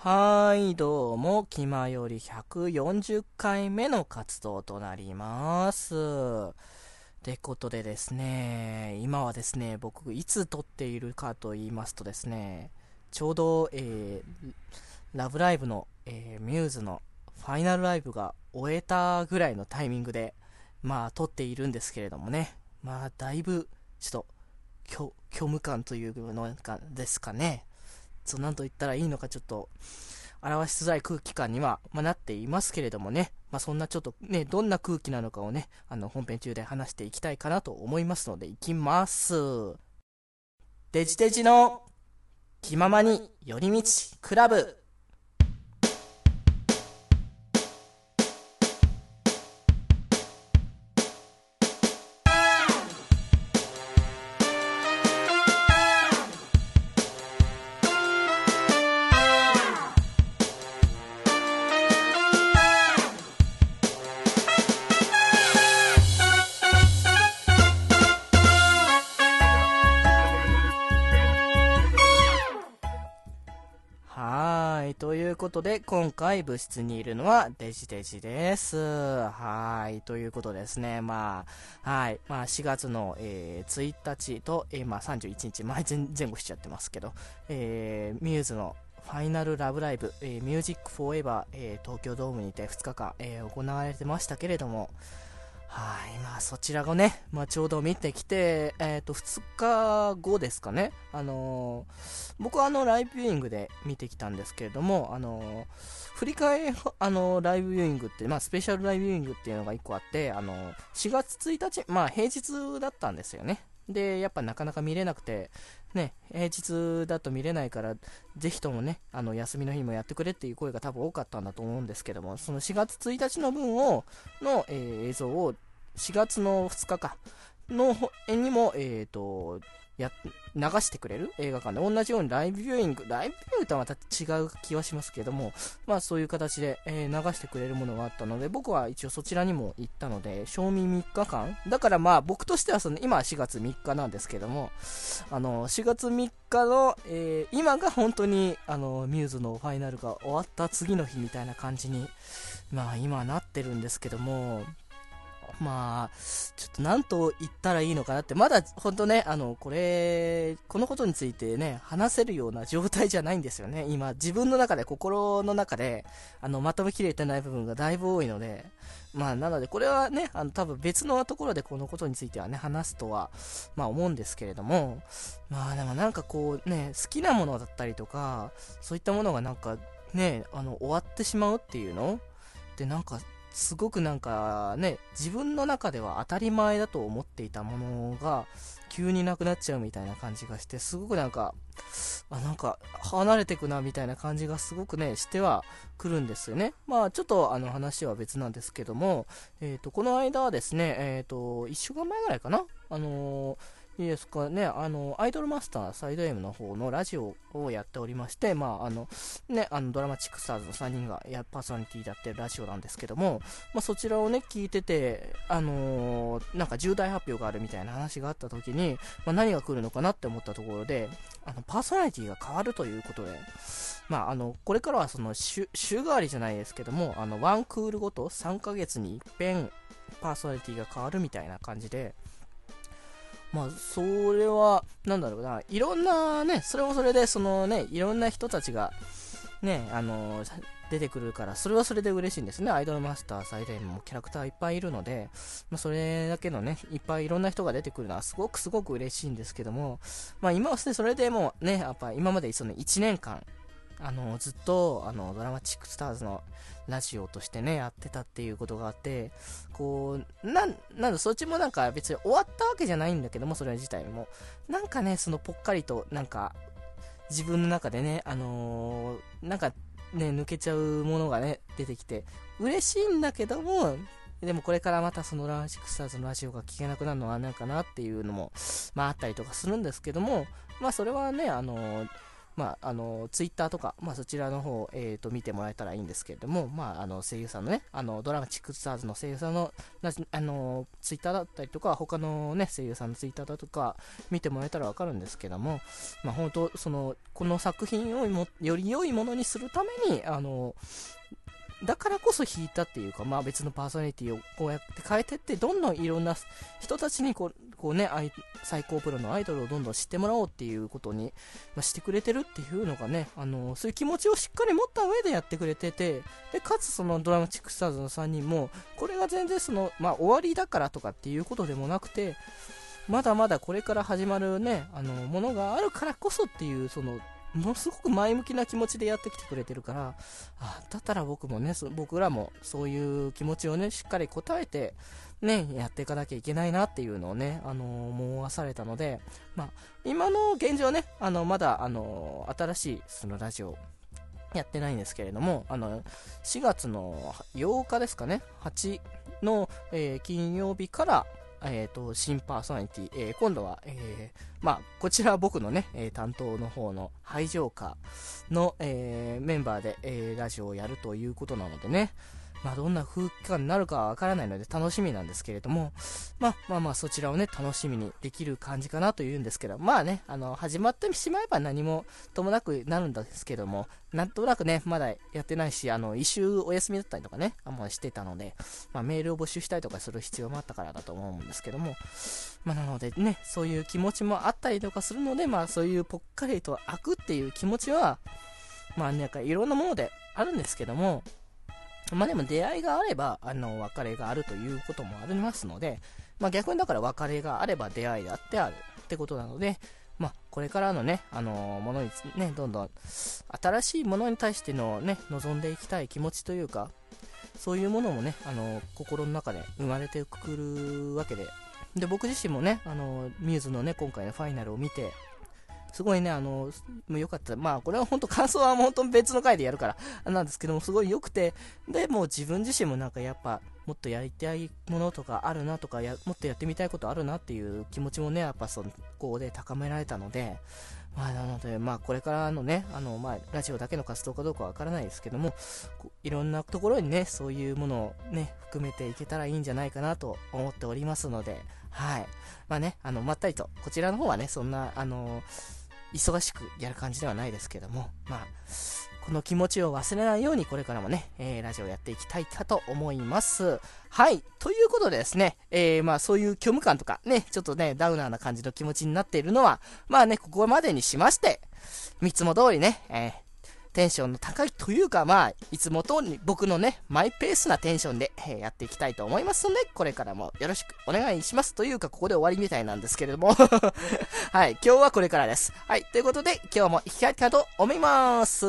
はい、どうも、気まより140回目の活動となります。ってことでですね、今はですね、僕、いつ撮っているかと言いますとですね、ちょうど、えー、ラブライブの、えー、ミューズのファイナルライブが終えたぐらいのタイミングで、まあ、撮っているんですけれどもね、まあ、だいぶ、ちょっと、虚無感というのですかね。そう、なんと言ったらいいのかちょっと、表しづらい空気感には、まあ、なっていますけれどもね、まあ、そんなちょっとね、どんな空気なのかをね、あの、本編中で話していきたいかなと思いますので、いきます。デジデジの気ままに寄り道クラブ。今回部室にいるのはデジデジです。はい。ということですね。まあ、はい。まあ、4月の、えー、1日と、えー、まあ、31日、前前後しちゃってますけど、えー、ミューズのファイナルラブライブ、えー、ミュージックフォーエバー、えー、東京ドームにて2日間、えー、行われてましたけれども、はい、まあそちらがね、まあちょうど見てきて、えっ、ー、と、2日後ですかね、あのー、僕はあの、ライブビューイングで見てきたんですけれども、あのー、振り替え、あのライブビューイングって、まあスペシャルライブビューイングっていうのが1個あって、あの4月1日、まあ平日だったんですよね。で、やっぱなかなか見れなくて、ね、平日だと見れないから、ぜひともね、あの、休みの日もやってくれっていう声が多分多かったんだと思うんですけども、その4月1日の分を、の、えー、映像を、4月の2日か、の、にも、えっ、ー、と、や、流してくれる映画館で。同じようにライブビューイング、ライブビューとはまた違う気はしますけども、まあそういう形で、えー、流してくれるものがあったので、僕は一応そちらにも行ったので、賞味3日間。だからまあ僕としてはその、今は4月3日なんですけども、あの、4月3日の、えー、今が本当に、あの、ミューズのファイナルが終わった次の日みたいな感じに、まあ今なってるんですけども、まあ、ちょっと何と言ったらいいのかなって、まだ本当ね、あの、これ、このことについてね、話せるような状態じゃないんですよね。今、自分の中で、心の中で、あの、まとめきれてない部分がだいぶ多いので、まあ、なので、これはね、あの、多分別のところでこのことについてはね、話すとは、まあ思うんですけれども、まあでもなんかこうね、好きなものだったりとか、そういったものがなんかね、あの、終わってしまうっていうの？ってなんか、すごくなんかね、自分の中では当たり前だと思っていたものが、急になくなっちゃうみたいな感じがして、すごくなんか、あ、なんか、離れてくなみたいな感じがすごくね、してはくるんですよね。まあ、ちょっとあの話は別なんですけども、えっ、ー、と、この間はですね、えっ、ー、と、1週間前ぐらいかな？あのーいいですかね、あの、アイドルマスターサイド M の方のラジオをやっておりまして、まあ、あの、ね、あの、ドラマチックスターズの3人がやパーソナリティでやってるラジオなんですけども、まあ、そちらをね、聞いてて、あのー、なんか重大発表があるみたいな話があった時に、まあ、何が来るのかなって思ったところで、あの、パーソナリティが変わるということで、まあ、あの、これからはその週、週替わりじゃないですけども、あの、ワンクールごと3ヶ月に一遍、パーソナリティが変わるみたいな感じで、まあ、それは、なんだろうな、いろんなね、それもそれで、そのね、いろんな人たちが、ね、あの出てくるから、それはそれで嬉しいんですね。アイドルマスター最大もキャラクターいっぱいいるので、まあ、それだけのね、いっぱいいろんな人が出てくるのはすごくすごく嬉しいんですけども、まあ今はそれでもね、やっぱ今までその1年間、あの、ずっと、あの、ドラマチックスターズのラジオとしてね、やってたっていうことがあって、こう、なん、なんだ、そっちもなんか別に終わったわけじゃないんだけども、それ自体も。なんかね、そのぽっかりと、なんか、自分の中でね、あのー、なんか、ね、抜けちゃうものがね、出てきて、嬉しいんだけども、でもこれからまたそのラージクスターズのラジオが聞けなくなるのはなんかなっていうのも、まああったりとかするんですけども、まあそれはね、あのーまあ、あの、ツイッターとか、まあ、そちらの方、えっ、と、見てもらえたらいいんですけれども、まあ、あの、声優さんのね、あの、ドラマチックスターズの声優さんの、なあの、ツイッターだったりとか、他のね、声優さんのツイッターだとか、見てもらえたらわかるんですけども、まあ、本当その、この作品をもより良いものにするために、あの、だからこそ弾いたっていうか、まあ別のパーソナリティをこうやって変えてって、どんどんいろんな人たちにこう、こうね、最高プロのアイドルをどんどん知ってもらおうっていうことに、まあ、してくれてるっていうのがね、あのそういう気持ちをしっかり持った上でやってくれてて、で、かつそのドラマチックスターズの3人も、これが全然その、まあ終わりだからとかっていうことでもなくて、まだまだこれから始まるね、あの、ものがあるからこそっていう、その、ものすごく前向きな気持ちでやってきてくれてるから、あだったら僕もね、僕らもそういう気持ちをね、しっかり答えて、ね、やっていかなきゃいけないなっていうのをね、あのー、思わされたので、まあ、今の現状ね、あの、まだ、あのー、新しい、そのラジオ、やってないんですけれども、あの、4月の8日ですかね、8の、えー、金曜日から、えっ、ー、と、新パーソナリティ、えー、今度は、えー、まあ、こちらは僕のね、え担当の方の排除下の、えメンバーで、えラジオをやるということなのでね、まあ、どんな風景になるかはわからないので楽しみなんですけれども、まあまあまあそちらをね、楽しみにできる感じかなというんですけど、まあね、あの、始まってしまえば何もともなくなるんですけども、なんとなくね、まだやってないし、あの、一周お休みだったりとかね、あんましてたので、まあメールを募集したりとかする必要もあったからだと思うんですけども、まあなのでね、そういう気持ちもあったりとかするので、まあそういうぽっかりと開くっていう気持ちは、まあなんかいろんなものであるんですけども、まあでも出会いがあれば、あの、別れがあるということもありますので、まあ逆にだから別れがあれば出会いだってあるってことなので、まあこれからのね、あのものにね、どんどん新しいものに対してのね、望んでいきたい気持ちというか、そういうものもね、あの心の中で生まれてくるわけで、で、僕自身もね、あのミューズのね、今回のファイナルを見て、すごいね、あの、もう良かった。まあ、これは本当感想は本当別の回でやるから、なんですけども、すごい良くて、で、も自分自身もなんかやっぱ、もっとやりたいものとかあるなとかや、もっとやってみたいことあるなっていう気持ちもね、やっぱそこで高められたので、まあ、なので、まあ、これからのね、あの、まあ、ラジオだけの活動かどうかわからないですけども、いろんなところにね、そういうものをね、含めていけたらいいんじゃないかなと思っておりますので、はい。まあね、あの、まったりと、こちらの方はね、そんな、あの、忙しくやる感じではないですけども、まあ、この気持ちを忘れないようにこれからもね、えー、ラジオやっていきたいかと思います。はい。ということでですね、えー、まあそういう虚無感とかね、ちょっとね、ダウナーな感じの気持ちになっているのは、まあね、ここまでにしまして、三つも通りね、えー、テンションの高いというか、まあ、いつも通り僕のね、マイペースなテンションで、えー、やっていきたいと思いますので、これからもよろしくお願いします。というか、ここで終わりみたいなんですけれども はい、今日はこれからです。はい、ということで、今日も行きたいと思います。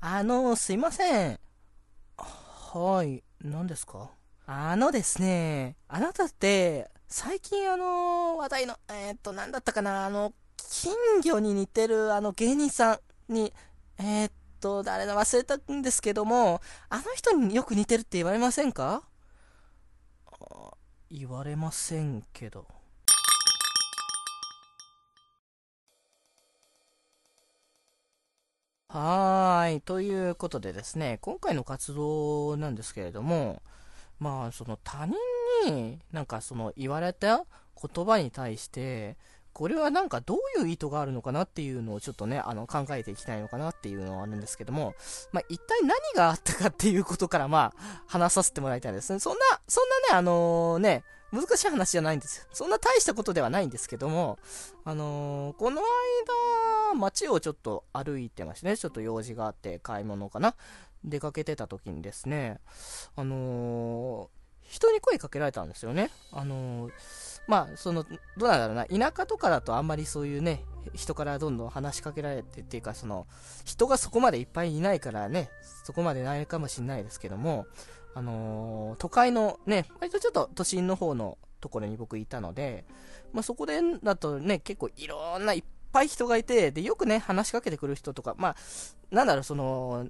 あの、すいません。はい、何ですか？あのですね、あなたって、最近あの、話題の、えー、っと、なんだったかな、あの、金魚に似てるあの芸人さんに、えー、っと、誰だ忘れたんですけども、あの人によく似てるって言われませんか？言われませんけど。はーい。ということでですね、今回の活動なんですけれども、まあ、その他人になんかその言われた言葉に対して、これはなんかどういう意図があるのかなっていうのをちょっとね、あの考えていきたいのかなっていうのはあるんですけども、まあ一体何があったかっていうことからまあ話させてもらいたいですね。そんな、そんなね、あのー、ね、難しい話じゃないんですよ。そんな大したことではないんですけども、あのー、この間、街をちょっと歩いてましてね、ちょっと用事があって買い物かな。出かけてた時にですね、あの、人に声かけられたんですよね。あのー、まあ、その、どうなんだろうな、田舎とかだとあんまりそういうね、人からどんどん話しかけられてっていうか、その、人がそこまでいっぱいいないからね、そこまでないかもしれないですけども、あのー、都会のね、割とちょっと都心の方のところに僕いたので、まあ、そこでだとね、結構いろんないっぱい人がいて、で、よくね、話しかけてくる人とか、まあ、なんだろう、その、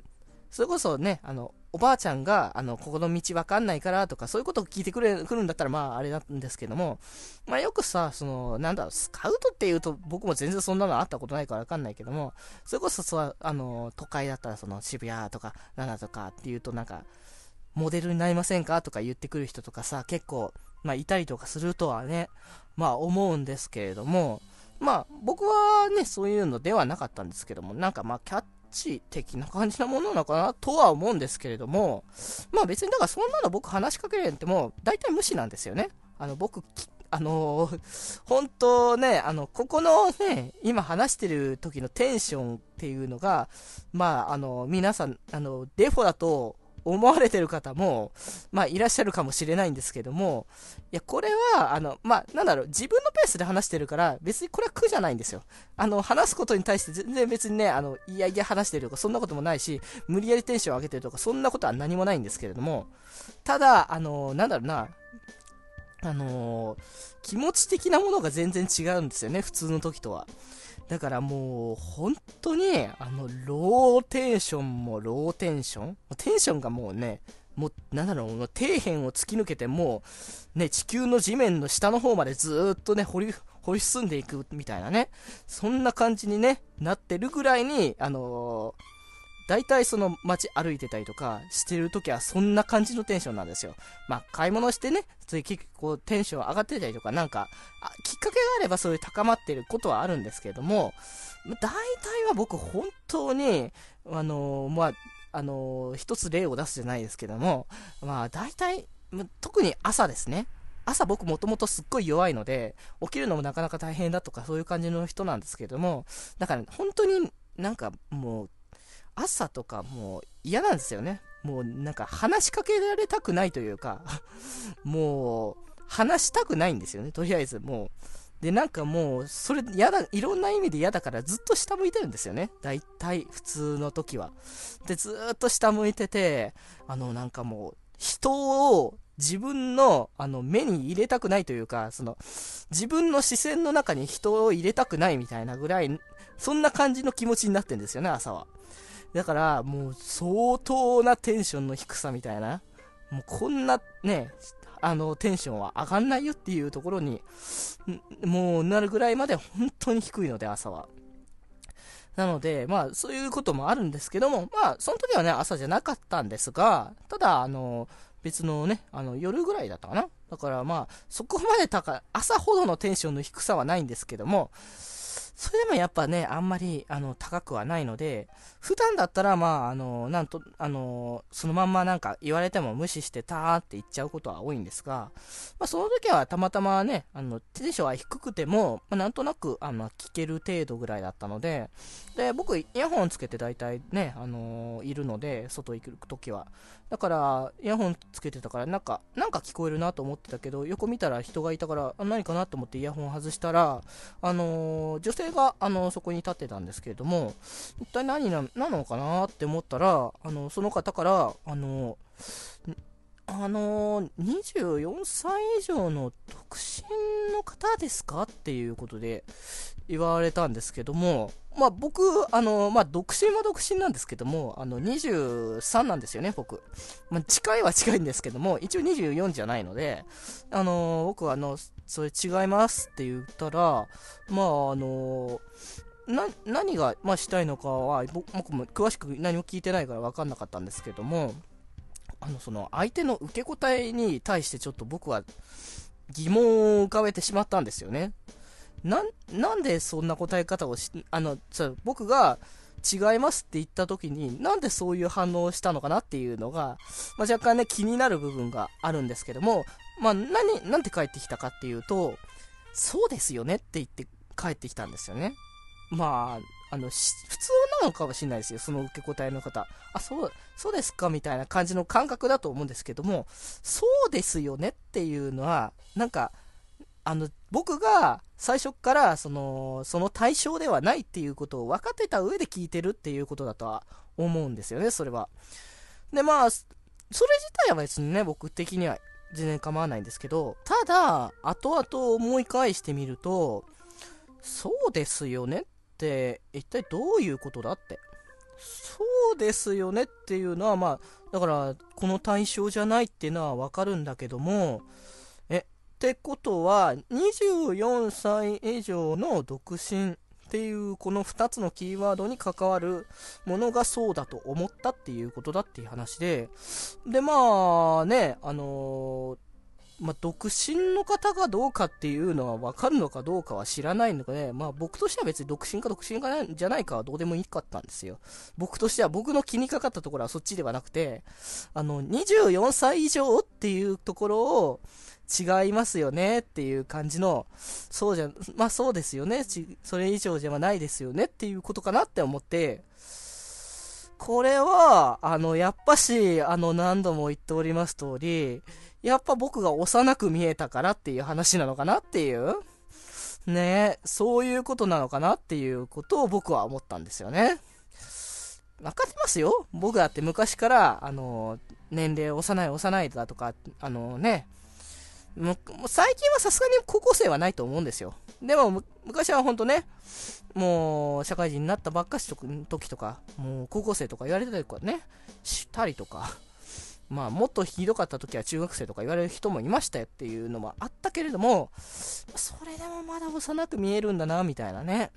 それこそね、あの、おばあちゃんが、あの、ここの道わかんないからとか、そういうことを聞いてくれ、くるんだったら、まあ、あれなんですけども、まあ、よくさ、その、なんだろう、スカウトって言うと、僕も全然そんなのあったことないからわかんないけども、それこそさ、あの、都会だったら、その、渋谷とか、なんだとかっていうと、なんか、モデルになりませんかとか言ってくる人とかさ、結構、まあ、いたりとかするとはね、まあ、思うんですけれども、まあ、僕はね、そういうのではなかったんですけども、なんかまあ、キャッチ的な感じなものなのかなとは思うんですけれども、まあ別にだからそんなの僕話しかけれんっても、大体無視なんですよね。あの、僕、あのー、本当ね、あの、ここのね、今話してる時のテンションっていうのが、まあ、あの、皆さん、あの、デフォだと思われてる方も、まあ、いらっしゃるかもしれないんですけども、いや、これは、あの、まあ、なんだろう、自分のペースで話してるから、別にこれは苦じゃないんですよ。あの、話すことに対して全然別にね、あの、いやいや話してるとか、そんなこともないし、無理やりテンション上げてるとか、そんなことは何もないんですけれども、ただ、あの、なんだろうな、あの気持ち的なものが全然違うんですよね、普通の時とは。だからもう、本当に、あの、ローテーションもローテンション？テンションがもうね、もう、なんだろう、底辺を突き抜けて、もう、ね、地球の地面の下の方までずっとね、掘り、掘り進んでいくみたいなね、そんな感じにね、なってるぐらいに、あのー大体その街歩いてたりとかしてるときはそんな感じのテンションなんですよ。まあ買い物してね、そういう結構テンション上がってたりとかなんか、あきっかけがあればそういう高まってることはあるんですけれども、大体は僕本当に、あのー、まあ、あのー、一つ例を出すじゃないですけども、まあ大体、特に朝ですね。朝僕もともとすっごい弱いので、起きるのもなかなか大変だとかそういう感じの人なんですけども、だから本当になんかもう朝とかもう嫌なんですよね。もうなんか話しかけられたくないというか もう話したくないんですよね、とりあえずもう。で、なんかもう、それ嫌だ、いろんな意味で嫌だからずっと下向いてるんですよね。大体、普通の時は。で、ずっと下向いてて、あの、なんかもう、人を自分の、あの、目に入れたくないというか、その、自分の視線の中に人を入れたくないみたいなぐらい、そんな感じの気持ちになってんですよね、朝は。だから、もう相当なテンションの低さみたいな、もうこんなね、あの、テンションは上がんないよっていうところに、もうなるぐらいまで本当に低いので、朝は。なので、まあ、そういうこともあるんですけども、まあ、その時はね、朝じゃなかったんですが、ただ、あの、別のね、あの、夜ぐらいだったかな。だからまあ、そこまで高い、朝ほどのテンションの低さはないんですけども、それでもやっぱね、あんまり、あの、高くはないので、普段だったら、まあ、あの、なんと、あの、そのまんまなんか言われても無視してたーって言っちゃうことは多いんですが、まあ、その時はたまたまね、あの、テンションは低くても、まあ、なんとなく、あの、聞ける程度ぐらいだったので、で、僕、イヤホンつけて大体ね、あのいるので、外行く時は。だから、イヤホンつけてたから、なんか、なんか聞こえるなと思ってたけど、横見たら人がいたから、何かなと思ってイヤホン外したら、あの女性が、あのそこに立ってたんですけれども、一体何なのかなって思ったら、あのその方から、あのあの、24歳以上の独身の方ですかっていうことで言われたんですけども、まあ僕、あの、まあ独身は独身なんですけども、あの23なんですよね、僕。まあ近いは近いんですけども、一応24じゃないので、あの、僕はあの、それ違いますって言ったら、まああの、何が、まあ、したいのかは、僕も詳しく何も聞いてないから分かんなかったんですけども、あの、その、相手の受け答えに対してちょっと僕は疑問を浮かべてしまったんですよね。な、なんでそんな答え方をし、あの、僕が違いますって言った時に、なんでそういう反応をしたのかなっていうのが、まあ、若干ね、気になる部分があるんですけども、まあ、何、なんて帰ってきたかっていうと、そうですよねって言って帰ってきたんですよね。まあ、あの、普通なのかもしれないですよ、その受け答えの方。あ、そう、そうですかみたいな感じの感覚だと思うんですけども、そうですよねっていうのは、なんか、あの、僕が最初からその、その対象ではないっていうことを分かってた上で聞いてるっていうことだとは思うんですよね、それは。で、まあ、それ自体は別にね、僕的には全然構わないんですけど、ただ、後々思い返してみると、そうですよねって一体どういうことだって。そうですよねっていうのは、まあ、だから、この対象じゃないっていうのはわかるんだけども、え、ってことは、24歳以上の独身っていうこの2つのキーワードに関わるものがそうだと思ったっていうことだっていう話で、で、まあね、あのーまあ、独身の方がどうかっていうのは分かるのかどうかは知らないので、まあ、僕としては別に独身か独身かじゃないかはどうでもいいかったんですよ。僕としては僕の気にかかったところはそっちではなくて、あの、24歳以上っていうところを違いますよねっていう感じの、そうじゃ、まあそうですよね。それ以上じゃないですよねっていうことかなって思って、これは、あの、やっぱし、あの、何度も言っております通り、やっぱ僕が幼く見えたからっていう話なのかなっていう、ねそういうことなのかなっていうことを僕は思ったんですよね。わかってますよ僕だって昔から、あの、年齢幼い幼いだとか、あのね、もう最近はさすがに高校生はないと思うんですよ。でも、昔はほんとね、もう、社会人になったばっかしと時とか、もう高校生とか言われてたりとかね、したりとか、まあ、もっとひどかった時は中学生とか言われる人もいましたよっていうのもあったけれども、それでもまだ幼く見えるんだな、みたいなね。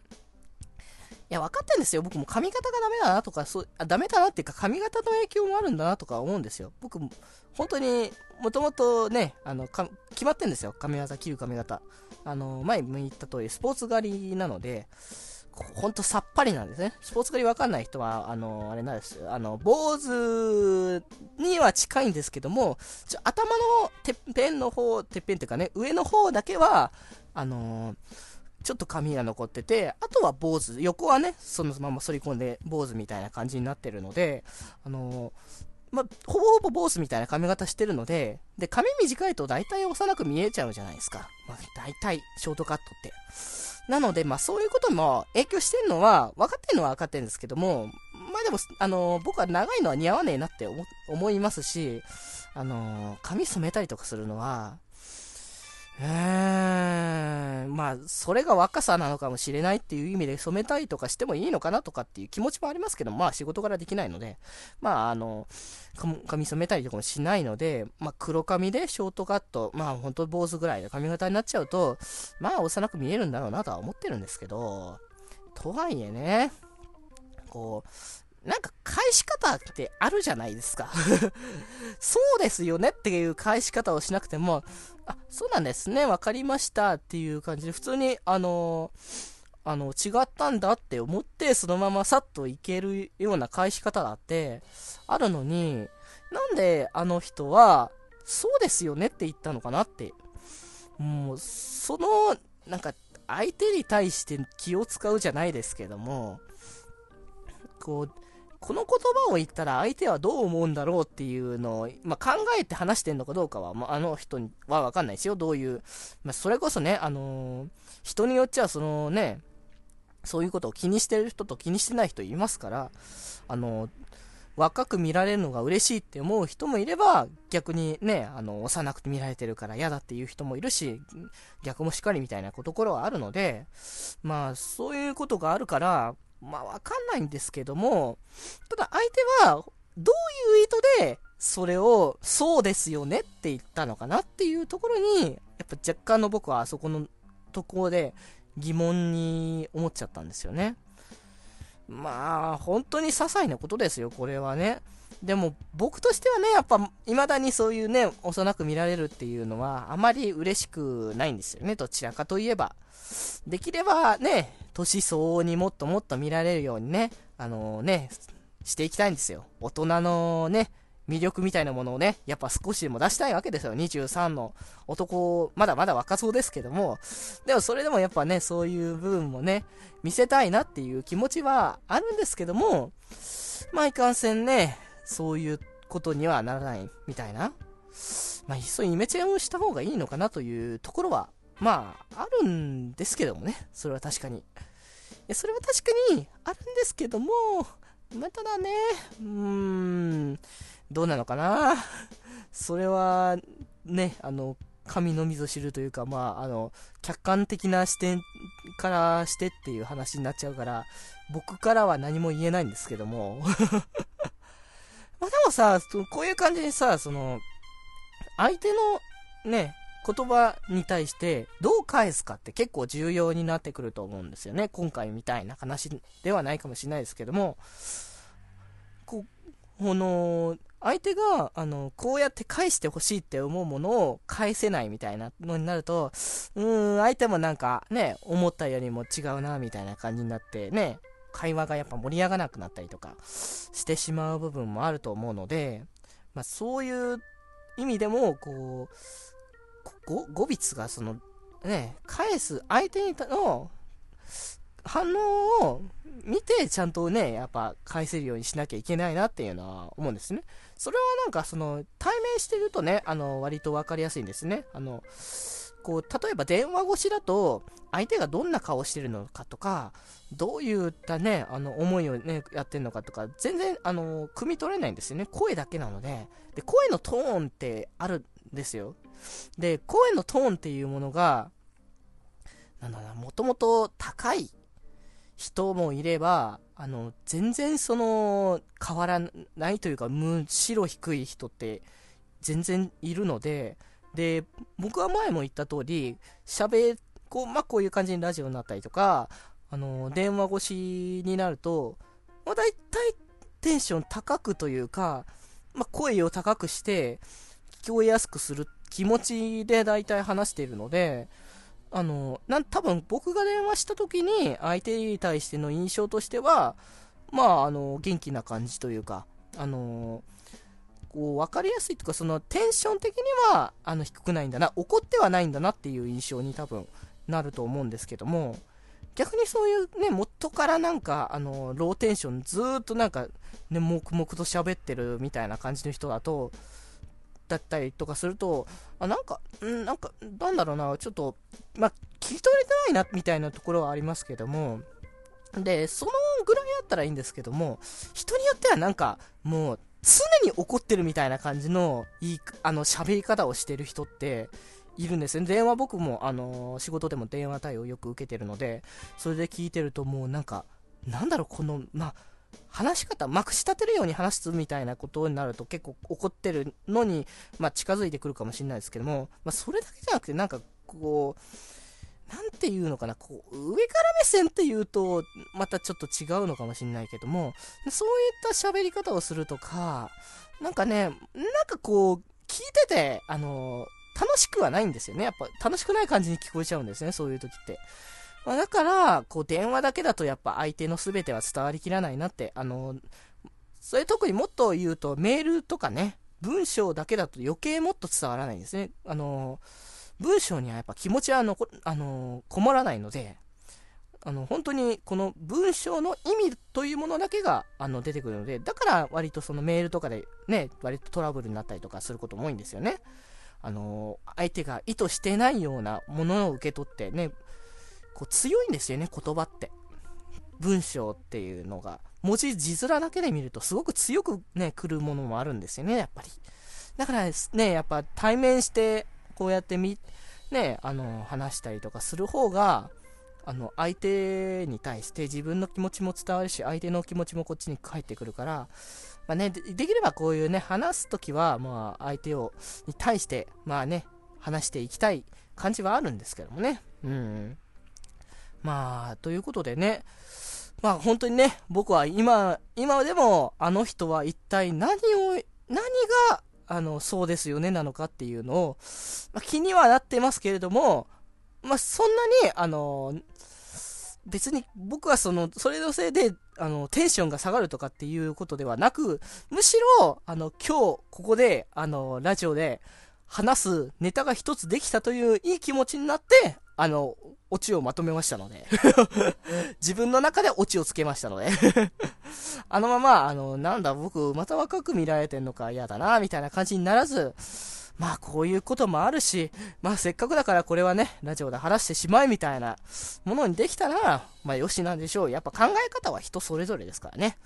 いや、分かってんですよ。僕も髪型がダメだなとか、そう、あ、ダメだなっていうか髪型の影響もあるんだなとか思うんですよ。僕、本当に、もともとね、あの、決まってんですよ。髪型、切る髪型。あの、前も言った通り、スポーツ狩りなので、ほんとさっぱりなんですね。スポーツ狩りわかんない人は、あの、あれなんです。あの、坊主には近いんですけども、ちょ頭のてっぺんの方、てっぺんっていうかね、上の方だけは、あのちょっと髪が残ってて、あとは坊主、横はね、そのまま反り込んで坊主みたいな感じになってるので、あのまほぼほぼ坊主みたいな髪型してるので、で、髪短いと大体幼く見えちゃうじゃないですか。まあ、大体、ショートカットって。なので、まあそういうことも影響してるのは、分かってるのは分かってるんですけども、まあでも、あのー、僕は長いのは似合わねえなって思いますし、あのー、髪染めたりとかするのは、うー。ん、まあ、それが若さなのかもしれないっていう意味で染めたいとかしてもいいのかなとかっていう気持ちもありますけど、まあ仕事からできないので、まああの、髪染めたりとかもしないので、まあ黒髪でショートカット、まあ本当坊主ぐらいの髪型になっちゃうと、まあ幼く見えるんだろうなとは思ってるんですけど、とはいえね、こう、なんか返し方ってあるじゃないですか。そうですよねっていう返し方をしなくても、あ、そうなんですね、わかりましたっていう感じで、普通に、あのあの、違ったんだって思って、そのままさっといけるような返し方だって、あるのに、なんであの人は、そうですよねって言ったのかなって。もう、その、なんか、相手に対して気を使うじゃないですけども、こう、この言葉を言ったら相手はどう思うんだろうっていうのを、まあ、考えて話してんのかどうかは、まあ、あの人はわかんないですよ。どういう。まあ、それこそね、あのー、人によっちゃそのね、そういうことを気にしてる人と気にしてない人いますから、あのー、若く見られるのが嬉しいって思う人もいれば、逆にね、あの、幼く見られてるから嫌だっていう人もいるし、逆もしっかりみたいなところはあるので、まあ、そういうことがあるから、まあわかんないんですけども、ただ相手はどういう意図でそれをそうですよねって言ったのかなっていうところに、やっぱ若干の僕はあそこのところで疑問に思っちゃったんですよね。まあ、本当に些細なことですよ、これはね。でも僕としてはね、やっぱ未だにそういうね、幼く見られるっていうのはあまり嬉しくないんですよね、どちらかといえば。できればね、年相応にもっともっと見られるようにね、あのー、ね、していきたいんですよ。大人のね、魅力みたいなものをね、やっぱ少しでも出したいわけですよ。23の男、まだまだ若そうですけども、でもそれでもやっぱね、そういう部分もね、見せたいなっていう気持ちはあるんですけども、まあいかんせんね、そういうことにはならないみたいな。まあ、いっそイメチェンをした方がいいのかなというところはまあ、あるんですけどもね。それは確かに。いや、それは確かにあるんですけども、まあ、ただね、うーん、どうなのかな。それは、ね、あの、神のみぞ知るというか、まあ、あの、客観的な視点からしてっていう話になっちゃうから、僕からは何も言えないんですけども。まあでもさ、こういう感じにさ、その、相手のね、言葉に対してどう返すかって結構重要になってくると思うんですよね。今回みたいな話ではないかもしれないですけども、こ、この、相手が、あの、こうやって返してほしいって思うものを返せないみたいなのになると、うーん、相手もなんかね、思ったよりも違うな、みたいな感じになってね、会話がやっぱ盛り上がらなくなったりとかしてしまう部分もあると思うので、まあそういう意味でも、こう、語尾がその、ね、返す相手にの反応を見て、ちゃんとね、やっぱ返せるようにしなきゃいけないなっていうのは思うんですね。それはなんかその、対面してるとね、あの、割とわかりやすいんですね。あの、こう、例えば電話越しだと、相手がどんな顔してるのかとか、どういったね、あの、思いをね、やってるのかとか、全然、あの、汲み取れないんですよね。声だけなので。で、声のトーンってあるんですよ。で、声のトーンっていうものが、なんだろうな、もともと高い人もいれば、あの、全然その、変わらないというか、むしろ低い人って全然いるので、で、僕は前も言った通り、喋、こう、まあ、こういう感じにラジオになったりとか、あの、電話越しになると、まあ、大体テンション高くというか、まあ、声を高くして、聞こえやすくする気持ちで大体話しているので、あの、なん、多分僕が電話した時に相手に対しての印象としては、まあ、あの、元気な感じというか、あの、こう、わかりやすいというか、そのテンション的には、あの、低くないんだな、怒ってはないんだなっていう印象に多分なると思うんですけども、逆にそういうね、元からなんか、あの、ローテンションずっとなんか、ね、黙々と喋ってるみたいな感じの人だと、だったりとかすると、あ、なんか、んなんか、なんだろうな、ちょっと、まあ、聞き取れてないな、みたいなところはありますけども、で、そのぐらいだったらいいんですけども、人によってはなんか、もう、常に怒ってるみたいな感じの、いい、あの、喋り方をしてる人って、いるんですね。電話僕も、あのー、仕事でも電話対応よく受けてるので、それで聞いてるともうなんか、なんだろう、この、まあ、話し方、まくし立てるように話すみたいなことになると結構怒ってるのに、まあ、近づいてくるかもしれないですけども、まあ、それだけじゃなくて、なんかこう、なんていうのかな、こう、上から目線っていうと、またちょっと違うのかもしれないけども、そういった喋り方をするとか、なんかね、なんかこう、聞いてて、あの楽しくはないんですよね。やっぱ楽しくない感じに聞こえちゃうんですね、そういう時って。まあ、だから、こう、電話だけだとやっぱ相手の全ては伝わりきらないなって、あの、それ特にもっと言うと、メールとかね、文章だけだと余計もっと伝わらないんですね。あの、文章にはやっぱ気持ちは残、あの、こもらないので、あの、本当にこの文章の意味というものだけが、あの、出てくるので、だから割とそのメールとかでね、割とトラブルになったりとかすることも多いんですよね。あの、相手が意図してないようなものを受け取ってね、こう強いんですよね、言葉って。文章っていうのが、文字字面だけで見るとすごく強くね、来るものもあるんですよね、やっぱり。だからね、やっぱ対面して、こうやってみ、ね、あの、話したりとかする方が、あの、相手に対して自分の気持ちも伝わるし、相手の気持ちもこっちに返ってくるから、まあね、できればこういうね、話すときは、まあ、相手を、に対して、まあね、話していきたい感じはあるんですけどもね。うん。まあ、ということでね、まあ本当にね、僕は今、今でもあの人は一体何を、何が、あの、そうですよねなのかっていうのを、まあ、気にはなってますけれども、まあそんなに、あの、別に僕はその、それのせいで、あの、テンションが下がるとかっていうことではなく、むしろ、あの、今日、ここで、あの、ラジオで話すネタが一つできたといういい気持ちになって、あの、オチをまとめましたので 自分の中でオチをつけましたので あのまま、あの、なんだ、僕、また若く見られてんのか嫌だな、みたいな感じにならず、まあ、こういうこともあるし、まあ、せっかくだからこれはね、ラジオで話してしまいみたいなものにできたら、まあ、よしなんでしょう。やっぱ考え方は人それぞれですからね。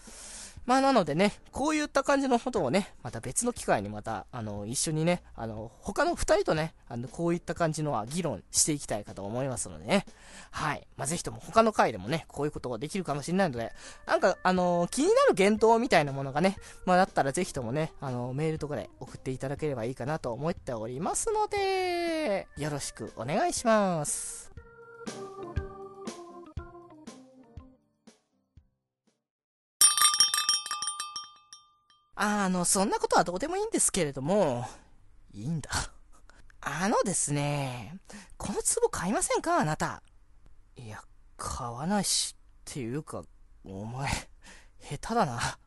まあなのでね、こういった感じのことをね、また別の機会にまた、あの、一緒にね、あの、他の二人とね、あの、こういった感じのは議論していきたいかと思いますのでね。はい。まあぜひとも他の回でもね、こういうことができるかもしれないので、なんか、あの、気になる言動みたいなものがね、まあだったらぜひともね、あの、メールとかで送っていただければいいかなと思っておりますので、よろしくお願いします。あの、そんなことはどうでもいいんですけれども、いいんだ。あのですね、この壺買いませんかあなた。いや、買わないし、っていうか、お前、下手だな。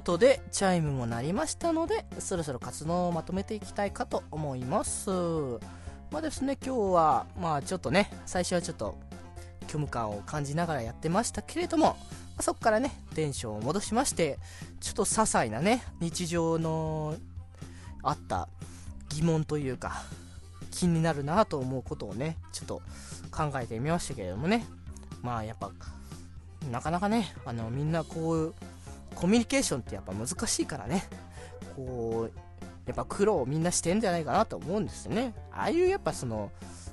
ことで、チャイムも鳴りましたので、そろそろ活動をまとめていきたいかと思います。まあですね、今日は、まあちょっとね、最初はちょっと、虚無感を感じながらやってましたけれども、ま、そこからね、テンションを戻しまして、ちょっと些細なね、日常のあった疑問というか、気になるなと思うことをね、ちょっと考えてみましたけれどもね、まあやっぱ、なかなかね、あの、みんなこう、コミュニケーションってやっぱ難しいからね、こう、やっぱ苦労をみんなしてんじゃないかなと思うんですよね。ああいうやっぱその、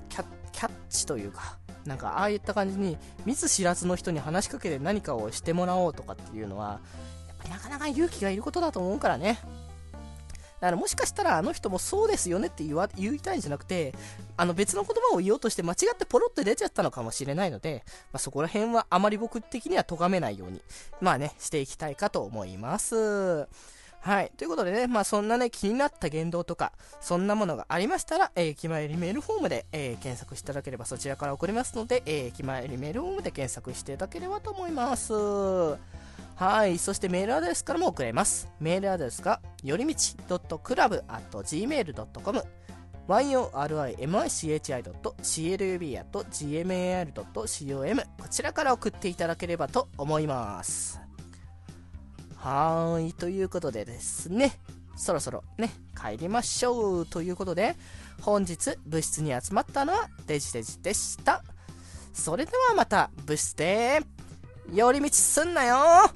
キャッチというか、なんかああいった感じに、見ず知らずの人に話しかけて何かをしてもらおうとかっていうのは、やっぱりなかなか勇気がいることだと思うからね。だからもしかしたらあの人もそうですよねって言わ言いたいんじゃなくて、あの別の言葉を言おうとして間違ってポロって出ちゃったのかもしれないので、まあ、そこら辺はあまり僕的には咎めないように、まあね、していきたいかと思います。はい。ということでね、まあそんなね、気になった言動とか、そんなものがありましたら、えー、気まよりメールフォームで、えー、検索していただければそちらから送りますので、えー、気まよりメールフォームで検索していただければと思います。はい。そしてメールアドレスからも送れます。メールアドレスが、よりみち .club.gmail.com yorimichi.club.gmail.com こちらから送っていただければと思います。はーい。ということでですね、そろそろね、帰りましょう。ということで、本日部室に集まったのはデジデジでした。それではまた部室で、寄り道すんなよ